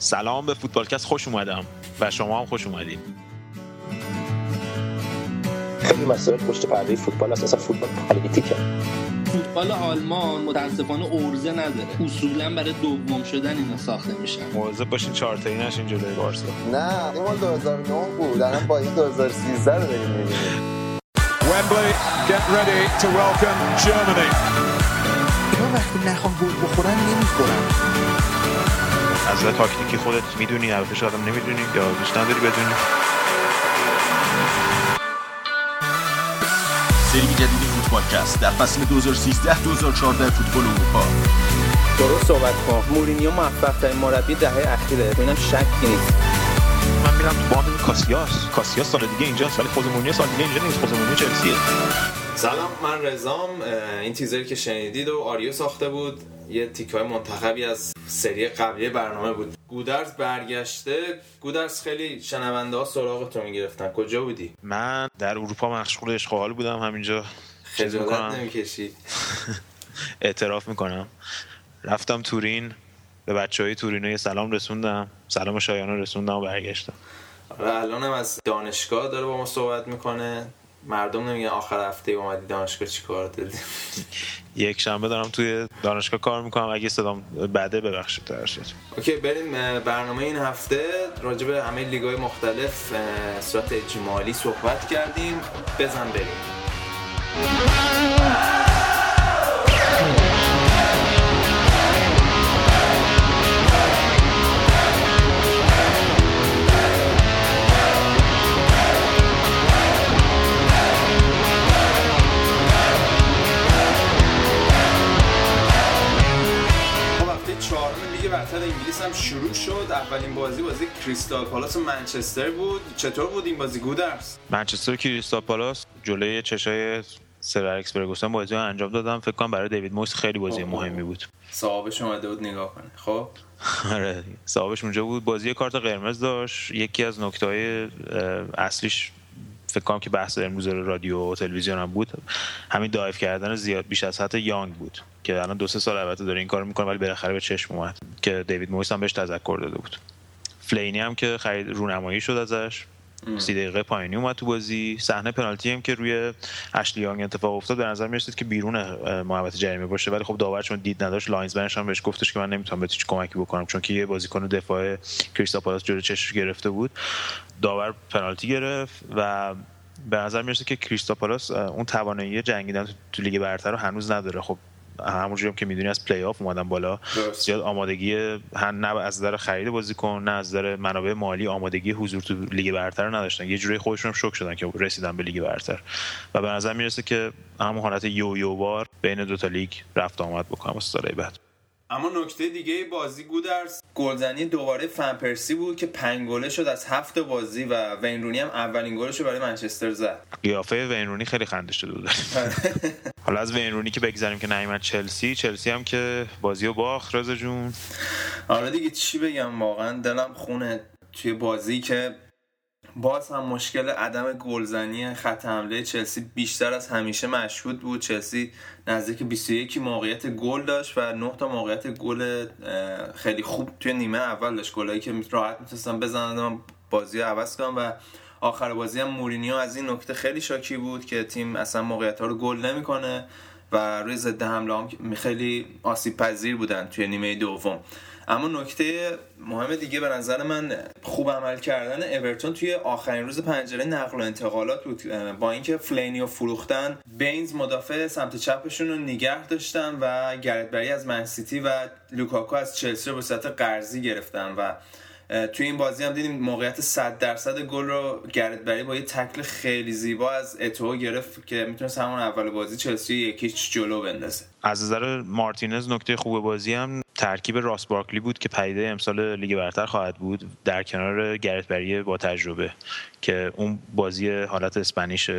سلام به فوتبالکست خوش اومدم و شما هم خوش اومدید. خیلی مسائل پشت پرده فوتبال هست اصلا فوتبال پالیتیکه فوتبال آلمان متاسفانه ارزه نداره. اصولا برای دوم شدن اینا ساخته میشن مواظب باشین چهار تایی نشین جلوی بارسا. نه این مال 2009 بود. الان با این 2013 رو داریم می‌بینیم. Wembley, get ready to welcome Germany. اینا وقتی نخوان گل بخورن نمی‌خورن از تاکتیکی خودت می‌دونی البته شاید هم نمی‌دونی یا دوست نداری بدونی. سری جدید فوتبالکست در فصل 2013-2014 فوتبال اروپا. درست صحبت کن. مورینیو موفق ترین مربی دهه اخیره. اینم شکی نیست. من میرم تو باند کاسیاس. کاسیاس سال دیگه اینجاست ولی خود مورینیو سال دیگه اینجا نیست خود مورینیو چلسیه. سلام من رزام این تیزری که شنیدید و آریو ساخته بود یه تیک های منتخبی از سری قبلی برنامه بود. گودرز برگشته. گودرز خیلی شنونده ها سراغ تو می‌گرفتن. کجا بودی؟ من در اروپا مشغول عشق و حال بودم همینجا. خجالت. نمی‌کشی. اعتراف می‌کنم. رفتم تورین. به بچه های تورین یه سلام رسوندم سلام شایانه رسوندم و برگشتم. آره الان هم از دانشگاه داره با ما صحبت می‌کنه. مردم نمیگن آخر هفته اومدی دانشگاه چی کار دادی؟ یک شنبه دارم توی دانشگاه کار می‌کنم. اگه صدام بده ببخشید در شد اوکی بریم برنامه این هفته. راجع به همه لیگای مختلف صورت اجمالی صحبت کردیم. بزن بریم. اولین بازی بازی کریستال پالاس و منچستر بود. چطور بود این بازی گودرز؟ منچستر کریستال پالاس جلوی چشای سر الکس فرگوسن بازی رو انجام دادم. فکر کنم برای دیوید مویس خیلی بازی مهمی بود. صاحبش اومده بود نگاه کنه. خب. آره. صاحبش اونجا بود. بازی کارت قرمز داشت. یکی از نکته های اصلیش فکر کنم که بحث امروز رادیو و تلویزیون هم بود. همین دایف کردن زیاد بیش از حد یانگ بود که الان دو سه سال البته داره این کارو می‌کنه ولی بالاخره به چشم اومد که دیوید مویس هم بهش تذکر داده بود. فلینی هم که خرید رونمایی شد ازش. سی دقیقه پایینی اومد تو بازی. صحنه پنالتی هم که روی اشلی یانگ اتفاق افتاد به نظر می‌رسید که بیرون محوطه جریمه باشه. ولی خب داور چون دید نداشت linesman ش هم بهش گفتش که من نمی‌تونم بهت هیچ کمکی بکنم چون که یه بازیکن دفاع کریستال پالاس جلوی چشش گرفته بود. داور پنالتی گرفت و به نظر می‌رسه که کریستال پالاس اه، اون توانایی جنگیدن تو لیگ برتر رو هنوز نداره. خب همونجوری هم که می‌دونی از پلی آف اومدن بالا. درست. زیاد آمادگی هم نه از نظر خرید بازیکن نه از نظر منابع مالی آمادگی حضور تو لیگ برتر رو نداشتن. یه جوری خودشون شوک شدن که رسیدن به لیگ برتر. و به نظر می‌رسه که همون حالت یو یو بار بین دو تا لیگ رفت آمد بکنم واسه سالهای بعد. اما نکته دیگه بازی گودرز. گلزنی دوباره فن پرسی بود که پنج گله شد از هفت بازی و وین رونی هم اولین گلش رو برای منچستر زد. قیافه وینرونی خیلی خنده شده بود. حالا از وینرونی که بگذاریم که نیومد چلسی چلسی هم که بازی رو باخت رضا جون. آره دیگه چی بگم واقعا دلم خونه توی بازی که باز هم مشکل عدم گلزنی خط حمله چلسی بیشتر از همیشه مشهود بود. چلسی نزدیک 21 موقعیت گل داشت و 9 تا موقعیت گل خیلی خوب توی نیمه اول داشت. گلایی که راحت می‌تونستن بزنن بازی عوض کنن و آخر بازی هم مورینیو از این نکته خیلی شاکی بود که تیم اصلا موقعیت ها رو گل نمی‌کنه و روی ضد حمله هم خیلی آسیب پذیر بودن توی نیمه دوم. اما نکته مهم دیگه به نظر من خوب عمل کردن اورتون توی آخرین روز پنجره نقل و انتقالات بود. با اینکه رو فروختن بینز مدافع سمت چپشون رو نگه داشتن و گردبری از منسیتی و لوکاکو از چلسی رو به صورت قرضی گرفتن و توی این بازی هم دیدیم موقعیت 100 درصد گل رو گردبری با یه تکل خیلی زیبا از اتو گرفت که می‌تونست همون اول بازی چلسی یکیچ جلو بندازه. از نظر مارتینز نکته خوب بازی هم ترکیب راس بارکلی بود که پیده امسال لیگ برتر خواهد بود در کنار گرت بریه با تجربه که اون بازی حالت اسپانیش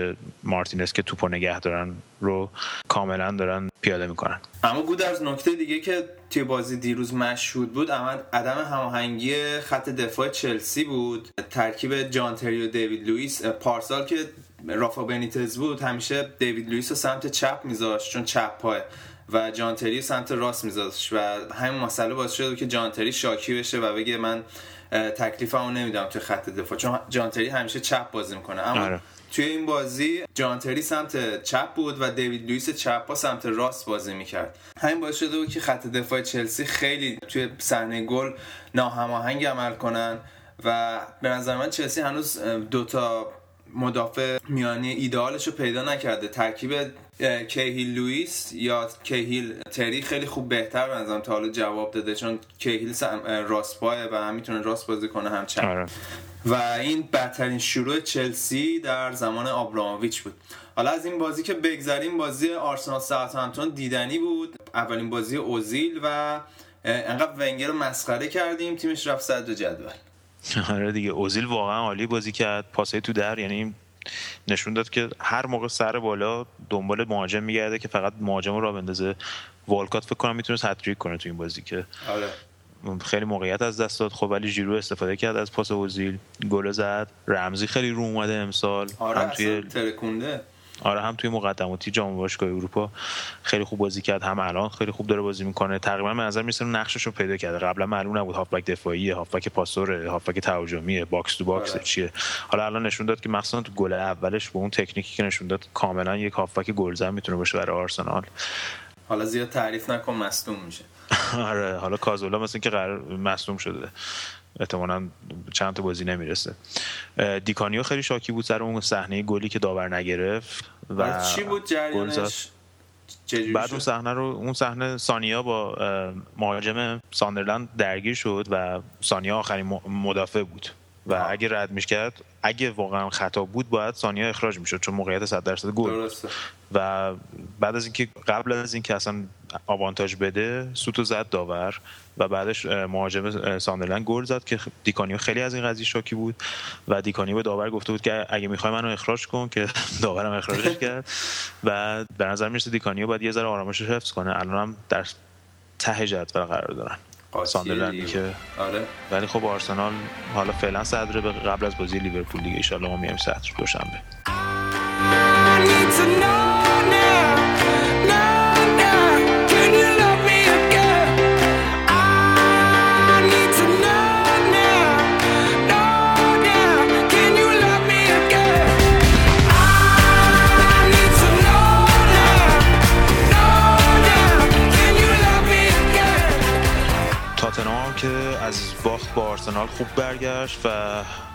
مارتینز که توپو نگه دارن رو کاملا دارن پیاده می‌کنن. اما گودرز نکته دیگه که توی بازی دیروز مشهود بود عدم هماهنگی خط دفاع چلسی بود. ترکیب جان تری و دیوید لوئیس پارسال که رافا بنیتز بود همیشه دیوید لوئیس رو سمت چپ میذاشت چون چپ پای و جانتری سمت راست میذاشت و همین مسئله باعث شده که جانتری شاکی بشه و بگه من تکلیفمو نمیدم توی خط دفاع چون جانتری همیشه چپ بازی می‌کنه. اما آره. توی این بازی جانتری سمت چپ بود و دیوید لوئیس چپ با سمت راست بازی می‌کرد. همین باعث شده بود که خط دفاع چلسی خیلی توی صحنه گل ناهماهنگ عمل کنن و به نظر من چلسی هنوز دوتا مدافع میانی ایدئالش رو پیدا نکرده. ترکیب کیهیل لوئیس یا کیهیل تری خیلی خوب بهتر به نظرم تا حالا جواب داده چون کیهیل راست پایه و هم می‌تونه راست بازی کنه هم چپ آره. و این بدترین شروع چلسی در زمان آبراموویچ بود. حالا از این بازی که بگذریم بازی آرسنال ساوثهمپتون دیدنی بود. اولین بازی اوزیل و انقدر ونگر رو مسخره کردیم تیمش رفت صدر جدول. آره دیگه اوزیل واقعا عالی بازی کرد. پاسه تو در یعنی نشون داد که هر موقع سر بالا دنبال مهاجم میگرده که فقط مهاجم رو بندازه. والکات فکر کنم می‌تونه هتریک کنه تو این بازی که آره. خیلی موقعیت از دست داد. خب ولی ژیرو استفاده کرد از پاس اوزیل. گل زد. رمزی خیلی رو اومده امسال. آره هم توی ترکونده. آره هم توی مقدماتی جام باشگاه اروپا خیلی خوب بازی کرد هم الان خیلی خوب داره بازی می‌کنه. تقریبا به نظر میرسه نقشش رو پیدا کرده. قبلا معلوم نبود هافبک دفاعی هافبک پاسوره هافبک تهاجمی box to box آره. چیه. حالا الان نشون داد که مخصوصا تو گل اولش با اون تکنیکی که نشون داد کاملا یک هافبک گلزن می‌تونه باشه برای آرسنال. حالا زیاد تعریف نکن مصدوم میشه. آره حالا کازولا مثل که قرار مصدوم شده. احتمالا چند تا بازی نمی‌رسه دیکانیو خیلی شاکی بود سر اون صحنه گلی که داور نگرفت و چی بود. جریانش بعد؟ اون صحنه رو اون صحنه سانیا با مهاجم ساندرلند درگیر شد و سانیا آخرین مدافع بود و اگه رد می‌شد اگه واقعا خطا بود باید سانیا اخراج می‌شد چون موقعیت 100 درصد گل. درسته. و بعد از اینکه قبل از اینکه اصلا آوانتاژ بده سوتو زد داور و بعدش مهاجم ساندرلند گل زد که دیکانیو خیلی از این قضیه شاکی بود و دیکانیو به داور گفته بود که اگه می‌خوای منو اخراج کن که داورم اخراجش کرد. و به نظر می‌رسه دیکانیو باید یه ذره آرامشش رو حفظ کنه. الان هم در ته جدول قرار دارن. ساندرلندی. که آره. ولی خب آرسنال حالا فعلا صدره به قبل از بازی لیورپول دیگه. الان ما میایم صدر دوشنبه. آرسنال خوب برگشت و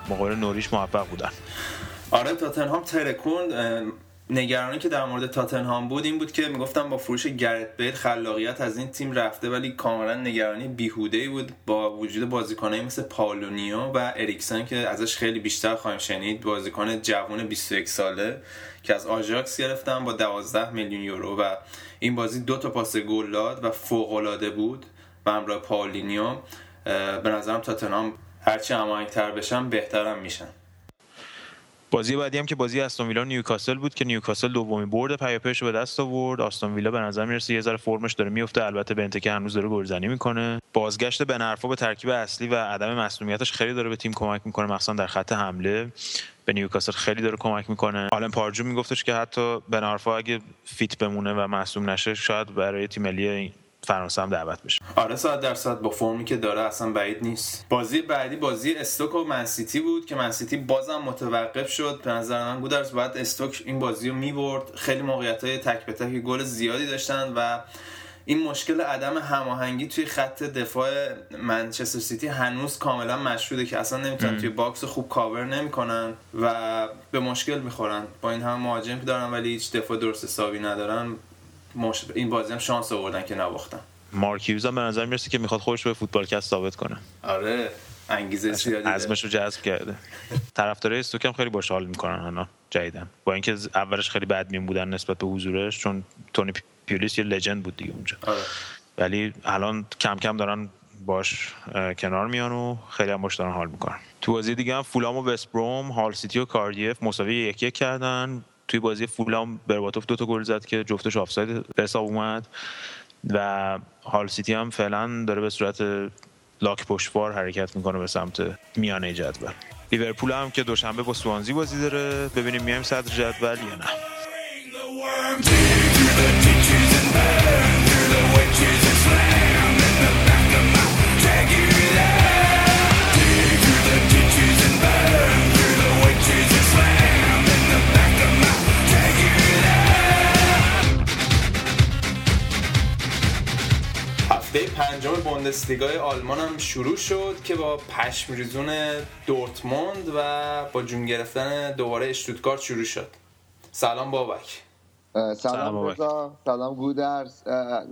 مقابل نوریچ موفق بودن. آره تاتنهام ترکوند نگرانی که در مورد تاتنهام بود این بود که می‌گفتم با فروش گرت بیل خلاقیت از این تیم رفته ولی کاملا نگرانی بیهوده ای بود با وجود بازیکنایی مثل پائولینیو و اریکسن که ازش خیلی بیشتر خواهیم شنید. بازیکن جوان 21 ساله که از آژاکس گرفتن با 12 میلیون یورو و این بازی دو تا پاس گل داد و فوق بود به همراه پائولینیو به نظرم تاتنهام هرچی هماهنگتر بشن بهترم میشن. بازی بعدی هم که بازی استون ویلا نیوکاسل بود که نیوکاسل دومین برد پیاپیش رو به دست آورد. استون ویلا به نظر می‌رسه یه ذره فرمش داره میفته البته بنتکه هنوز داره گلزنی می‌کنه. بازگشت بن عرفا به ترکیب اصلی و عدم مصدومیتش خیلی داره به تیم کمک می‌کنه مخصوصا در خط حمله. به نیوکاسل خیلی داره کمک می‌کنه. آلن پاردو میگفتش که حتی بن عرفا اگه fit بمونه و مصدوم نشه شاید برای تیم ملی فرانسه هم دعوت بشه. آره صد درصد با فرمی که داره اصلا بعید نیست. بازی بعدی بازی استوک و من سیتی بود که من سیتی بازم متوقف شد. به نظر من گودرز باید استوک این بازی رو می‌برد. خیلی موقعیت های تک به تک گل زیادی داشتن و این مشکل عدم هماهنگی توی خط دفاع منچستر سیتی هنوز کاملا مشهوده که اصلا نمی‌تونن توی box خوب کاور نمی‌کنن و به مشکل می‌خورن. با این همه مهاجم که دارن ولی هیچ دفاع درست حسابی ندارن مش... این بازی هم شانس آوردن که نباختن. مارک هیوز هم به نظر می‌رسه که می‌خواد خودش رو به فوتبالکست ثابت کنه. آره انگیزه زیادی. عزمش رو جذب کرده. طرفدارای استوک هم خیلی باش حال می‌کنن الان جدیدن با اینکه اولش خیلی بدبین بودن نسبت به حضورش چون تونی پولیس یه legend بود دیگه اونجا. آره. ولی الان کم کم دارن باش کنار میان و خیلی هم باش دارن حال می‌کنن. تو بازی دیگه هم فولام و وست بروم هال سیتی و کاردیف مساوی یک یک کردن. توی بازی فولام برباتوف دو تا گل زد که جفتش آفساید حساب اومد و هال سیتی هم فعلا داره به صورت لاک پشتوار حرکت می‌کنه به سمت میانه جدول. لیورپول هم که دوشنبه با سوانزی بازی داره. ببینیم میایم صدر جدول یا نه. پنجم بوندسلیگای آلمان هم شروع شد که با پشم ریزون دورتموند و با جون گرفتن دوباره اشتوتگارت شروع شد. سلام بابک. سلام. رضا. سلام گودرز.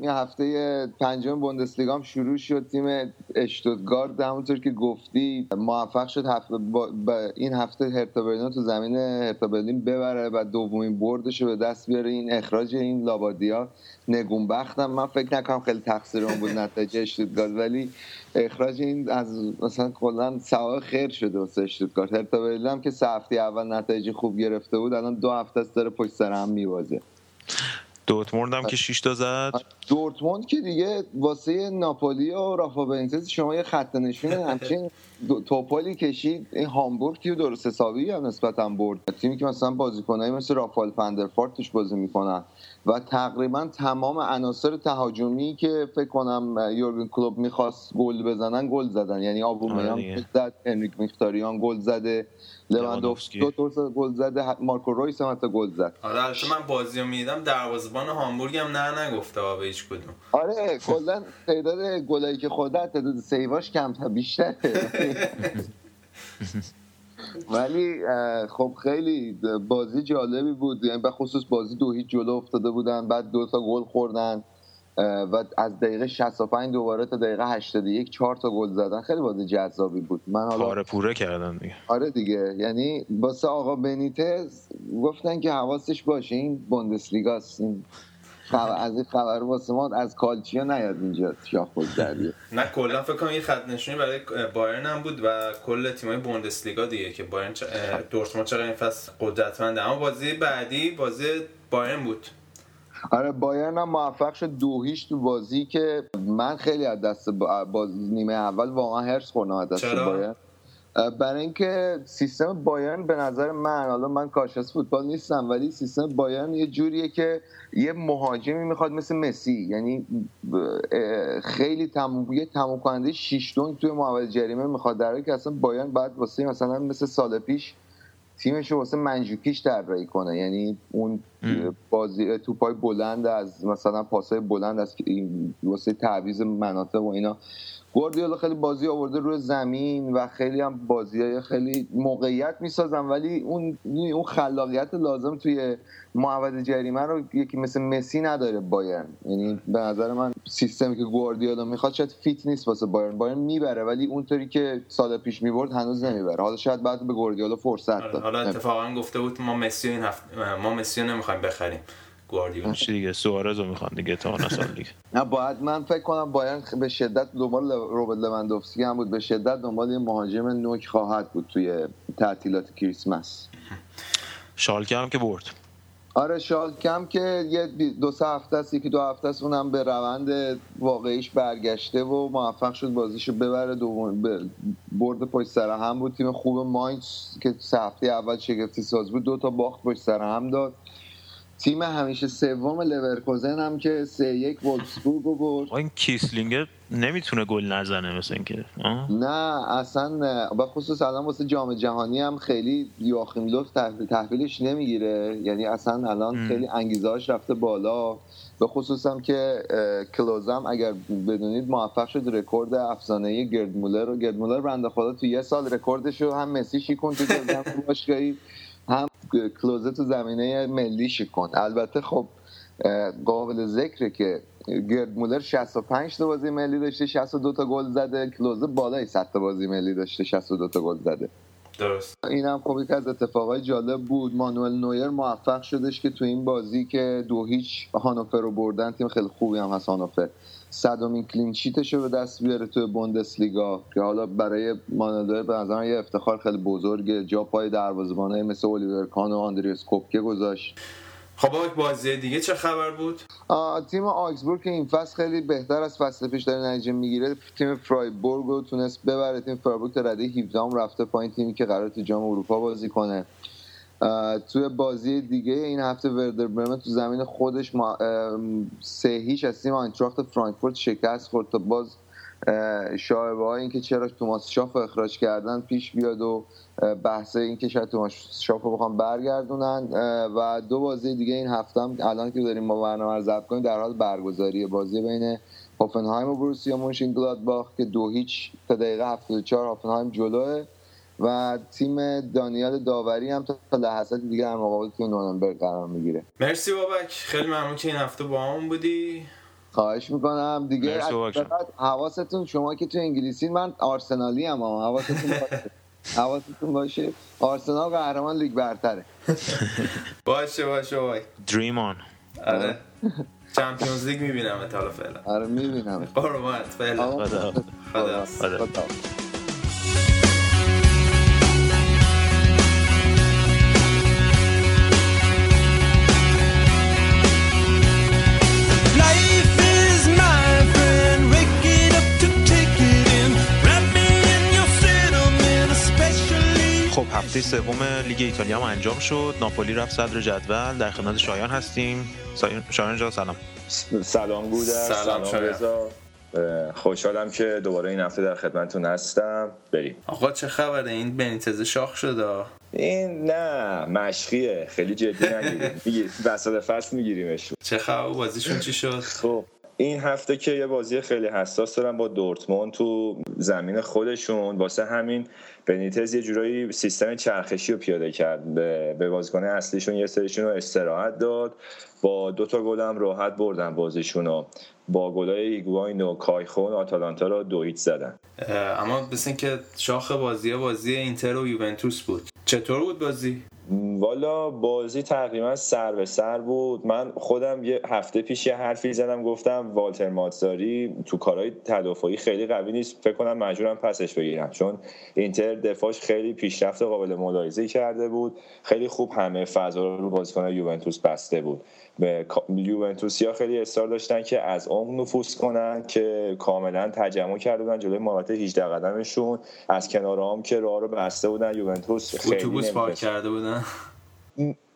این هفته پنجم بوندسلیگا هم شروع شد. تیم اشتوتگارد همونطور که گفتی موفق شد هفته با با این هفته هرتا برلین رو تو زمین هرتا برلین ببره و دومین بردش رو به دست بیاره. این اخراج این لابادیا. نگونبختم. من فکر نکنم خیلی تقصیر اون بود نتیجه اشتوتگارد ولی اخراج این از مثلا کلا سوای خیر شده واسه اشتوتگارت هرتا برلین که سه هفته اول نتایج خوب گرفته بود الان دو هفته است داره پشت سر هم میوازه دوتموند هم که 6 تا زد. دورتموند که دیگه واسه ناپولی و رافا بنیتز شما یه خط نشون همچین توپالی کشید این هامبورگ تیم درست حسابی هم نسبتا برد؟ تیمی که مثلا بازیکنایی مثل رافال فندرفارت توش بازی می‌کنن. و تقریبا تمام عناصر تهاجمی که فکر کنم یورگن کلوپ می‌خواست گل بزنن گل زدن. یعنی آره اوبامیانگ. گل زد هنریک مخیتاریان گل زده. لواندوفسکی. دو تا گل زده مارکو رویس هم حتی گل زد. آره البته من بازی رو میدم دروازبان هامبورگ هم نه نگفته به هیچ کدوم. آره کلا تعداد گلایی که از تعداد save اش کم تا بیشتره ولی خب خیلی بازی جالبی بود. یعنی به خصوص بازی دو هیچ جلو افتاده بودن بعد دو تا گل خوردن. و از دقیقه 65 دوباره تا دقیقه 81 چهار تا گل زدن. خیلی بازی جذابی بود. من حالا پاره پوره کردن دیگه. آره دیگه. یعنی واسه آقا بنیتز گفتن که حواسش باشه این بوندسلیگاست این خبر از این خبر واسه ما از کالچیا نیاد اینجا شاخ گذاریه نه کلا فکر کنم یه خط نشونی برای بایرن هم بود و کل تیمای بوندسلیگا دیگه که بایرن چ... دورتموند چقدر این فصل قدرتمنده. اما بازی بعدی بازی بایرن بود. آره بایرن هم موفق شد. دو هیچ تو بازی که من خیلی از دست با... باز نیمه اول واقعا هرس خوردم از دست؟ بایرن. برای اینکه سیستم بایرن به نظر من حالا من کارشناس فوتبال نیستم ولی سیستم بایرن یه جوریه که یه مهاجمی می‌خواد مثل مسی. یعنی خیلی تموم یه تموم کننده شیش دونگ توی محوطه جریمه می‌خواد در حالی که اصلا بایرن بعد واسه مثلا مثل سال پیش تیمش رو واسه منجوکیش طراحی کنه. یعنی اون بازی توپای بلند از مثلا پاسای بلند از واسه تعویض مناطق و اینا گواردیولا خیلی بازی آورده روی زمین و خیلی هم بازی های خیلی موقعیت می‌سازن ولی اون اون خلاقیت لازم توی محوطه جریمه رو یکی مثل مسی نداره بایرن. یعنی به نظر من سیستمی که گواردیولا می‌خواد شاید فیت نیست واسه بایرن. بایرن می‌بره ولی اونطوری که سال پیش می‌برد هنوز نمی‌بره. حالا شاید بعد به گواردیولا فرصت آره، داد. حالا اتفاقا گفته بود ما مسی این هفته ما مسی رو نمی‌خوایم بخریم. گواردیولا چی دیگه. سوارز رو می‌خوان دیگه تا اون سال دیگه. نه باید من فکر کنم بایرن به شدت دنبال روبرت لوندوفسکی هم بود. به شدت دنبال یه مهاجم نوک خواهد بود توی تعطیلات کریسمس. شالکه هم که برد. آره شالکم که یه دو سه هفته است یکی دو هفته است اونم به روند واقعیش برگشته و موفق شد بازیشو ببره. دوم به برد پشت سر هم بود. تیم خوب ماینز که سه هفته اول شگفتی ساز بود دو تا باخت پشت سر هم داد. تیم همیشه سوم لورکوزن هم که سه یک وولفسبورگ رو برد. این کیسلینگ نمی‌تونه گل نزنه مثل اینکه؟ نه اصلا به خصوص الان واسه جام جهانی هم خیلی یواخیم لوف تحویل تحویلش نمی‌گیره. یعنی اصلا الان. خیلی انگیزهاش رفته بالا. به خصوص هم که کلوزه هم اگر بدونید موفق شد رکورد افسانه گرد مولر رو. گرد مولر بنده خدا تو یه سال رکوردش رو هم مسی شیکون تو باشگاهی. تو زمینه ملی شیکون البته خب قابل ذکره که گرد مولر 65 تا بازی ملی داشته 62 تا گل زده کلوزه بالای 100 تا بازی ملی داشته 62 تا گل زده. درست. این هم خب یکی از اتفاقای جالب بود. مانوئل نویر موفق شدش که تو این بازی که دو هیچ هانوفر رو بردن تیم خیلی خوبی هم هست هانوفر. صدومین clean sheet ش رو به دست بیاره تو بوندسلیگا که حالا برای مانوئل نویر به نظر یه افتخار خیلی بزرگه. جا پای دروازه‌بانای مثل الیور کان و آندریاس کوپکه گذاشت. خب بازی دیگه چه خبر بود؟ تیم آکسبورگ این فصل خیلی بهتر از فصل پیش داره نتیجه می‌گیره. تیم فرایبورگ رو تونست ببره. تیم فرایبورگ تا رده 17 هم رفته پایین. تیمی که قرار تو جام اروپا بازی کنه. توی بازی دیگه این هفته وردر برمن تو زمین خودش ما سه هیچ از تیم آینتراخت فرانکفورت شکست خورد تا باز شایبه های اینکه چرا توماس شاف اخراج کردن پیش بیاد و بحث اینکه شاید توماس شاف رو بخوام برگردونن. و دو بازی دیگه این هفته هم الان که داریم ما برنامه رو ضبط کنیم در حال برگزاری بازی بین هوفنهایم و بروسیا مونشین گلادباخ که دو هیچ تا دقیقه 74 هوفنهایم جلوه. و تیم دانیال داوری هم تا لحظات دیگه در مقابل تیم نوننبرگ قرار می‌گیره. مرسی بابک. خیلی ممنون که این هفته با همون بودی. خواهش می‌کنم. دیگه حواستون شما که تو انگلیسی من آرسنالی هم, هم. حواستون باشه. حواستون باشه. آرسنال قهرمان لیگ برتره. باشه باشه بابک دریم آن. آره. چمپیونز لیگ می‌بینم حالا فعلا. آره می‌بینم. قربانت فعلا. خدا. خدا. خدا. هفته سوم لیگ ایتالیا هم انجام شد. ناپولی رفت صدر جدول. در خدمت شایان هستیم. شایان جان سلام. سلام گودر سلام سلام. رضا. خوشحالم که دوباره این هفته در خدمتتون هستم. بریم. آقا چه خبره؟ این بنیتز شاخ شده. این نه مشقیه. خیلی جدی نگیریم. وسط فصل میگیریمش. چه خبر؟ بازیشون چی شد؟ خب این هفته که یه بازی خیلی حساس دارن با دورتموند تو زمین خودشون. واسه همین بنیتز یه جورایی سیستم چرخشی رو پیاده کرد به, بازیکن اصلیشون یه سریشون رو استراحت داد. با دو تا گل هم راحت بردن بازیشون رو. با گلای ایگواین و کایخون آتالانتا رو دو هیچ زدن. اما مثل که شاخ بازی بازی اینتر و یوونتوس بود. چطور بود بازی؟ والا بازی تقریبا سر به سر بود. من خودم یه هفته پیش یه حرفی زدم گفتم والتر ماتزاری تو کارهای تدافعی خیلی قوی نیست. فکر کنم مجبورم پسش بگیرم چون اینتر دفاعش خیلی پیشرفت قابل ملاحظه کرده بود. خیلی خوب همه فضا رو بازیکن یوونتوس بسته بود. یوونتوسیا خیلی اصرار داشتن که از عمق نفوذ کنن که کاملا تجمع کرده بودن جلوی محوطه 18 قدمشون. از کنار هم که راه رو بسته بودن. یوونتوس خیلی اتوبوس پارک. کرده بودن؟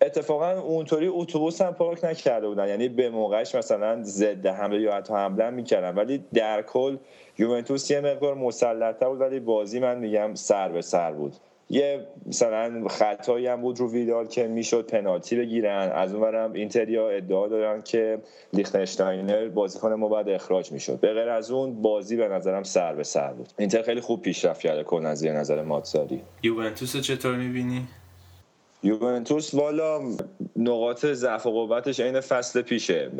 اتفاقا اونطوری اتوبوس هم پارک نکرده بودن. یعنی به موقعش مثلا ضد حمله یا حتی حمله می‌کردن. ولی در کل یوونتوس یه مقدار مسلطتر بود. ولی بازی من میگم سر به سر بود. یه مثلا خطایی هم بود رو ویدال که می‌شد پنالتی بگیرن. از اونورم اینتریا ادعا دارن که لیختنشتاینر بازیکن ما بعد اخراج می‌شد. به غیر از اون بازی به نظرم سر به سر بود. اینتر خیلی خوب پیشرفت کرده کلا از نظر ماتزاری یوونتوس چطور می‌بینی؟ یوونتوس والا نقاط ضعف و قوتش عین فصل پیشه.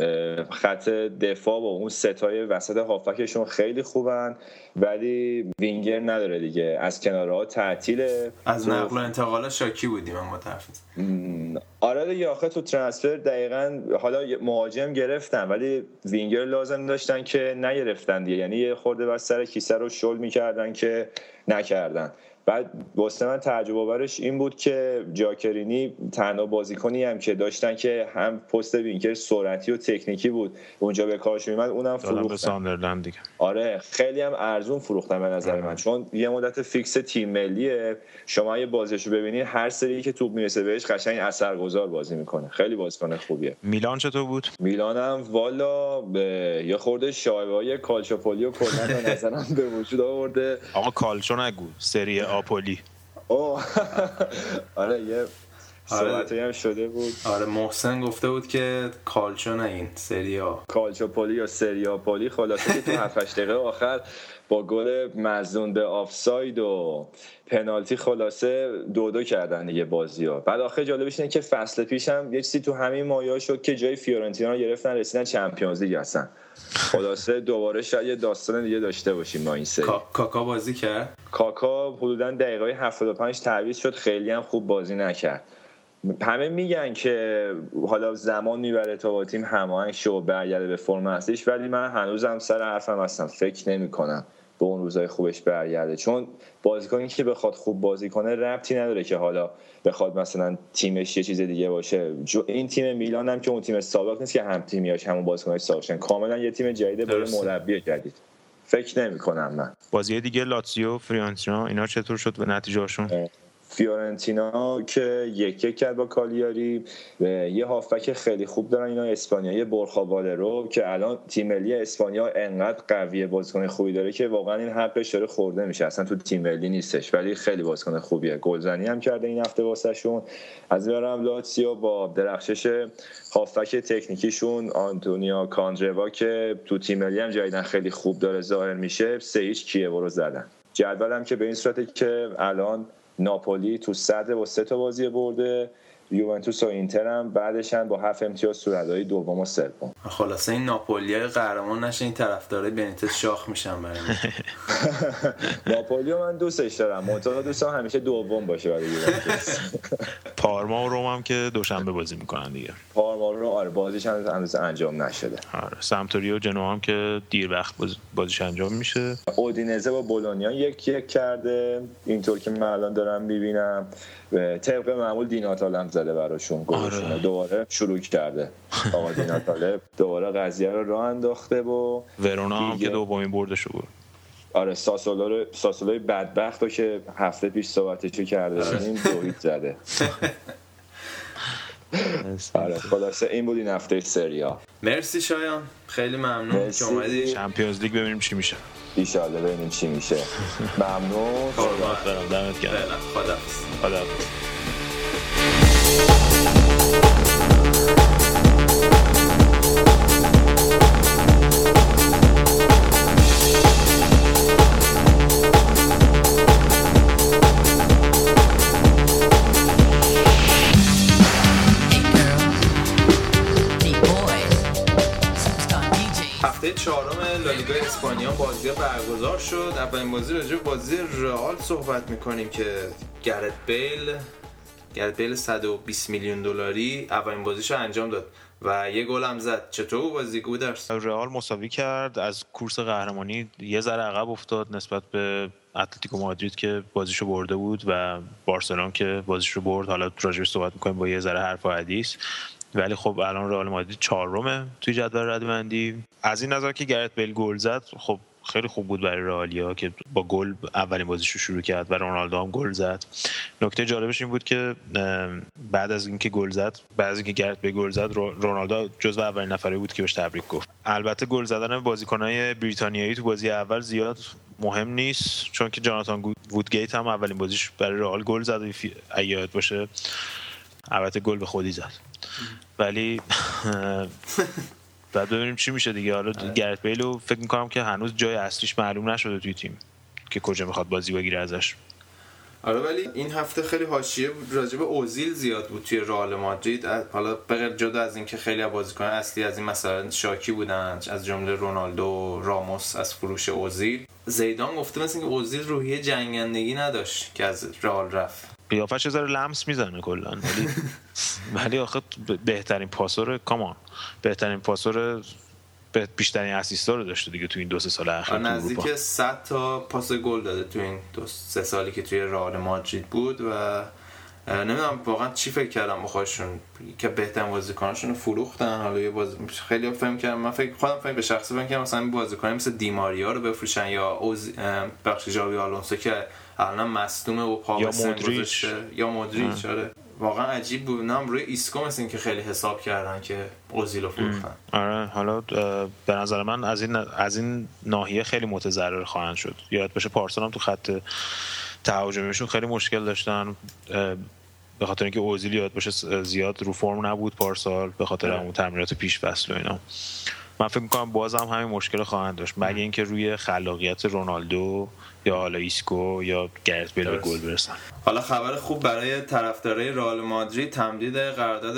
خط دفاع و اون ستای وسط هافبکشون خیلی خوبن ولی وینگر نداره دیگه. از کنارها تعطیله از نقل و انتقالات شاکی بودیم من متفق آره دیگه آخه تو transfer دقیقا حالا مهاجم گرفتن ولی وینگر لازم داشتن که نگرفتن دیگه. یعنی یه خورده باید سر کیسه رو شل می‌کردن که نکردن. بعد واسه من تعجب آورش این بود که جاکرینی تنها بازیکنی هم که داشتن که هم پست وینگر سرعتی و تکنیکی بود اونجا به کارش میومد اونم فروختن. دیگه. آره خیلی هم ارزون فروختن به نظر من چون یه مدت فیکس تیم ملیه. شما یه بازیشو ببینید هر سری که توپ می‌رسه بهش قشنگ اثرگذار بازی می‌کنه. خیلی بازیکن خوبیه. میلان چطور بود؟ میلانم والا به یه خورده شایبه های کالچوپولی و کلا به نظرم به وجود آورده. آقا کالچو نگو سری آپولی. اوه. آره یه صحبتی هم شده بود. آره محسن گفته بود که کالچو نه این سریا کالچوپولی یا سریاپولی خلاصه که تو 7 دقیقه آخر با گل مظنون به آفساید و پنالتی خلاصه دو دو کردن دیگه بازی ها بعد آخر جالبش اینه که فصل پیش هم یک چیزی تو همین مایه‌ها شد که جای فیورنتینا رو گرفتن رسیدن Champions League هستن خلاصه دوباره شاید یه داستان دیگه داشته باشیم ما این سری. کا- کاکا بازی کرد؟ کاکا حدودا دقیقه 75 تعویض شد. خیلی هم خوب بازی نکرد. همه میگن که حالا زمان می‌بره تا با تیم هماهنگ شه و برگرده به فرم اصلیش ولی من هنوزم سر حرفم هستم. فکر نمی کنم به اون روزای خوبش برگرده. چون بازیکنی که بخواد خوب بازی کنه ربطی نداره که حالا بخواد مثلا تیمش یه چیز دیگه باشه. جو این تیم میلان هم که اون تیم سابق نیست که هم تیمیاش همون بازیکنای سابقشن کاملا یه تیم جدیده یه درسته. مربی جدید. فکر نمی کنم من. بازی دیگه لاتزیو فریانتینا اینا چطور شد به نتیجهشون فیورنتینا که یک یک کرد با کالیاری یه هافبک خیلی خوب دارن اینا اسپانیایی برخا والرو که الان تیم ملی اسپانیا انقدر قویه بازیکن خوبی داره که واقعا این حقش داره خورده میشه. اصلا تو تیم ملی نیستش ولی خیلی بازیکن خوبیه. گلزنی هم کرده این هفته واسهشون. از میارم لاتسیو با درخشش هافبک تکنیکیشون آنتونیا کاندروا که تو تیم ملی هم جدیدن خیلی خوب داره ظاهر میشه سه هیچ کیوو رو زدن. جدولم که به این صورته که الان ناپولی تو صدر با سه تا بازی برده. یوونتوس و اینتر هم بعدش هم با هفت امتیاز صورتهای دوم و سوم. خلاصه این ناپولی قهرمان نشه این طرفدارای بنیتس شاخ میشن برای من. ناپولی رو من دوستش دارم. منتها دوستم همیشه دوم باشه برای یوونتوس. پارما و روم هم که دوشنبه بازی می‌کنن دیگه. پارما رو آره بازیش هم هنوز انجام نشده. آره سمتوری و جنوا هم که دیر وقت باز- بازیش انجام میشه. اودینزه با بولونیا یک یک کرده. اینطور که من الان دارم می‌بینم. طبق معمول دیناتال هم زده براشون گلشون آره. دوباره شروع کرده. آقا دیناتاله دوباره قضیه رو راه انداخته و ورونا هم. که دومین بردش رو برد. آره ساسولو رو بدبخت رو که هفته پیش صحبتشو کرده بودیم دوید زده. آره خلاصه این بود این هفته سریا مرسی شایان. خیلی ممنون مرسی. که اومدی. چمپیونز لیگ ببینیم چی میشه. ایشالله ببینیم چی میشه. ممنون. دمت گرم. فعلا خدا برگزار شد. اولین بازی راجع بازی رئال صحبت می‌کنیم که گرت بیل گرت بیل 120 میلیون دلاری اولین بازیشو انجام داد و یه گل هم زد. چطور بازی گودرس رئال مساوی کرد. از کورس قهرمانی یه ذره عقب افتاد نسبت به اتلتیکو مادرید که بازیشو برده بود و بارسلون که بازیشو برد. حالا راجعش صحبت می‌کنیم با یه ذره حرف و حدیث. ولی خب الان رئال مادرید چهارمه توی جدول ردبندی. از این نظر که گرت بیل گل زد خب خیلی خوب بود برای رئالیا که با گل اولین بازیش رو شروع کرد و رونالدو هم گل زد. نکته جالبش این بود که بعد از اینکه گل زد بعد از اینکه گرت به گل زد رو- رونالدو جزو اولین نفری بود که بهش تبریک گفت. البته گل زدن بازیکنهای بریتانیایی تو بازی اول زیاد مهم نیست چون که جاناتان وودگیت هم اولین بازیش برای رئال گل زد و فی- اگه یاد باشه. البته گل به خودی زد. ولی بعد ببینیم چی میشه دیگه. حالا گرت بیلو فکر می‌کنم که هنوز جای اصلیش معلوم نشده توی تیم که کجا می‌خواد بازی بگیره ازش. آره ولی این هفته خیلی حاشیه بود. راجع به اوزیل زیاد بود توی رئال مادرید. حالا بغیر جدا از اینکه خیلی از بازیکنان اصلی از این مثلا شاکی بودن از جمله رونالدو راموس از فروش اوزیل. زیدان گفته مثل اینکه اوزیل روحیه جنگندگی نداشت که از رئال رفت. قیافش یه ذره لمس می‌زنه کلا. ولی ولی آخه بهترین پاسور کامان بهترین پاسور بیشترین اسیستا رو داشته دیگه تو این دو سه سال اخیر. نزدیک 100 تا پاس گل داده تو این دو سه سالی که توی رئال مادرید بود و نمی‌دونم واقعا چی فکر کردم با خودشون که بهترین بازیکناشون رو فروختن. حالا یه باز... خیلی فهم کردم من فکر خودم فکر به شخصی فکر کردم مثلا بازیکن مثل دیماریا رو بفروشن یا اوز بخش جاوی آلونسو که الان مصدومه و پا یا مودریچ. گذاشته. یا مودریچ آره. واقعا عجیب بود. نمی‌دونم روی ایسکو مثل اینکه خیلی حساب کردن که اوزیل رو فروختن. آره حالا به نظر من از این از این ناحیه خیلی متضرر خواهند شد. یاد باشه پارسال هم تو خط تهاجمیشون خیلی مشکل داشتن. به خاطر اینکه اوزیل یاد باشه زیاد رو فرم نبود پارسال به خاطر. همون تمرینات پیش فصل و اینا. من فکر می‌کنم باز هم همین مشکل خواهند داشت. مگه اینکه روی خلاقیت رونالدو یا حالا ایسکو یا گرت بیل به. گل برسن. حالا خبر خوب برای طرفدارای رئال مادرید تمدید قرارداد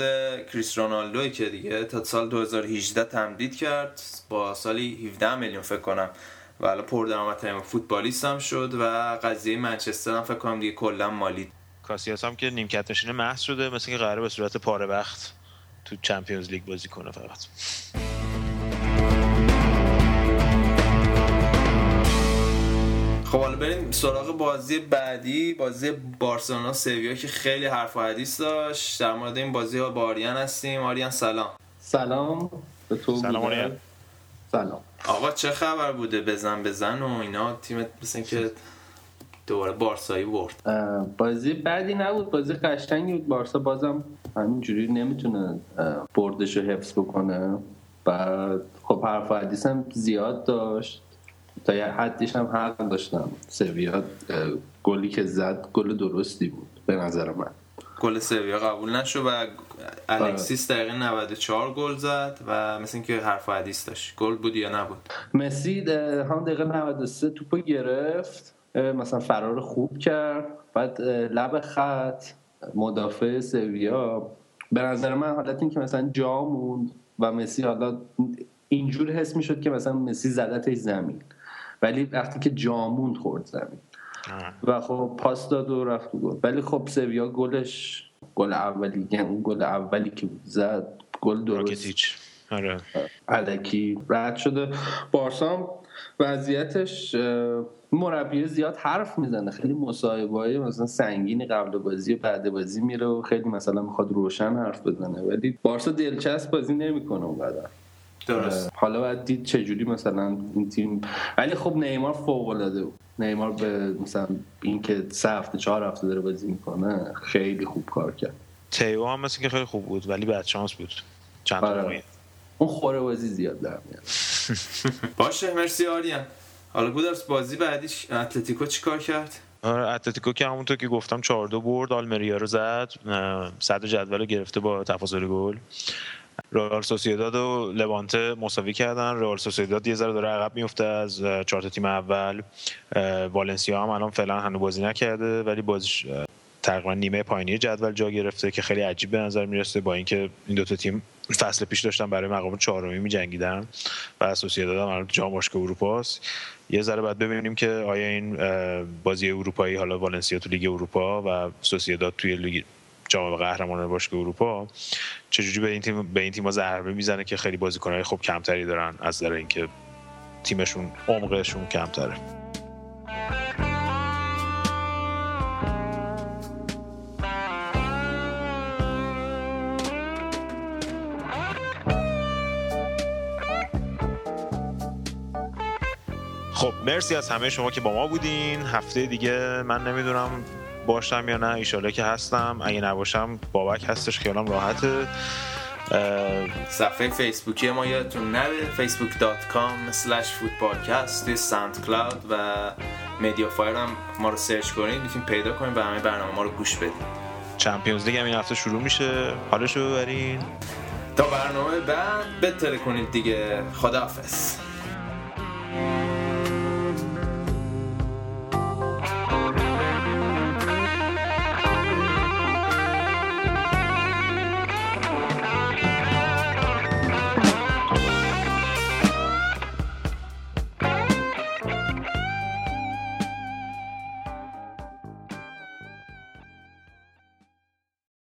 کریس رونالدو که دیگه تا سال 2018 تمدید کرد. با سالی 17 میلیون فکر کنم. و حالا پردرآمدترین فوتبالیست هم شد و قضیه منچستر هم فکر کنم دیگه کلا مالید. کاسیاس هم که نیمکت نشینه محض شده مثل که قراره به صورت پاره وقت تو Champions League بازی کنه فقط. خب حالا بریم سراغ بازی بعدی بازی بارسلونا سویا که خیلی حرف و حدیث داشت. در مورد این بازی ها با آریان هستیم. آریان سلام. سلام. به تو سلام. آریان. سلام. آقا چه خبر بوده؟ بزن بزن و اینا. تیمت مثل که دوباره بارسایی برد. اه، بازی بدی نبود. بازی قشنگی بود. بارسا بازم همینجوری نمی‌تونه بردش رو حفظ بکنه. بعد خب حرف و حدیث هم زیاد داشت. تا یه حدیش هم حق داشتم. سویا گلی که زد گل درستی بود به نظر من. گل سویا قبول نشد و الکسیس دقیقه 94 گل زد و مثل اینکه حرف حدیث داشت. گل بود یا نبود؟ مسی هم دقیقه 93 توپو گرفت. مثلا فرار خوب کرد. بعد لب خط مدافع سویا. به نظر من حالت این که مثلا جا موند و مسی حالا اینجور حس می‌شد که مثلا مسی زدتش زمین. ولی وقتی که جا موند خورد زمین. و خب پاس داد و رفت گل. ولی خب سویا گلش گل اولی یعنی اون گل اولی که زد گل درست. آره. علکی رد شده. بارسا وضعیتش مربی زیاد حرف می‌زنه. خیلی مصاحبه مثلا سنگینی قبل بازی و بعد بازی میره و خیلی مثلا می‌خواد روشن حرف بزنه. ولی بارسا دلچسب بازی نمی‌کنه اونقدر. درست حالا باید دید چجوری مثلا این تیم. ولی خب نیمار فوق العاده بود. نیمار به مثلا اینکه سه هفته چهار هفته داره بازی می‌کنه خیلی خوب کار کرد. تیو هم مثل که خیلی خوب بود ولی بعد شانس بود. چند تا آره. اون خوره بازی زیاد در میاد. باشه مرسی آریان حالا گودرس بازی بعدیش اتلتیکو چیکار کرد؟ آره اتلتیکو که همونطور که گفتم 4 دو برد آلمریا رو زد صدر جدول رو گرفته با تفاضل گل. رئال سوسییداد و لوانته مساوی کردن. رئال سوسییداد یه ذره داره عقب میفته از چهار تیم اول. والنسیا هم الان فعلا هنوز بازی نکرده ولی بازیش تقریبا نیمه پایینی جدول جا گرفته که خیلی عجیب به نظر می‌رسه با اینکه این دوتا تیم فصل پیش داشتن برای مقام چهارمی می‌جنگیدن و سوسییداد هم الان جام باشگاه اروپا است یه ذره بعد ببینیم که آیا این بازی اروپایی حالا والنسیا تو لیگ اروپا و سوسییداد توی لیگ جام قهرمانان باشگاه اروپا چجوری به این تیم به این تیم‌ها ضربه می‌زنه که خیلی بازیکن‌های خوب کمتری دارن از نظر اینکه تیمشون عمقشون کمتره؟ خب مرسی از همه شما که با ما بودین. هفته دیگه من نمی‌دونم باشم یا نه ایشاله که هستم. اگه نباشم بابک هستش خیالم راحته. صفحه فیسبوکی ما یادتون نره facebook.com slash footballcast توی SoundCloud و MediaFire هم ما رو search کنید می‌تونید پیدا کنید و همه برنامه ما رو گوش بدید. Champions League هم این هفته شروع میشه. حالشو ببرین. تا برنامه بعد بترکونید دیگه. خداحافظ.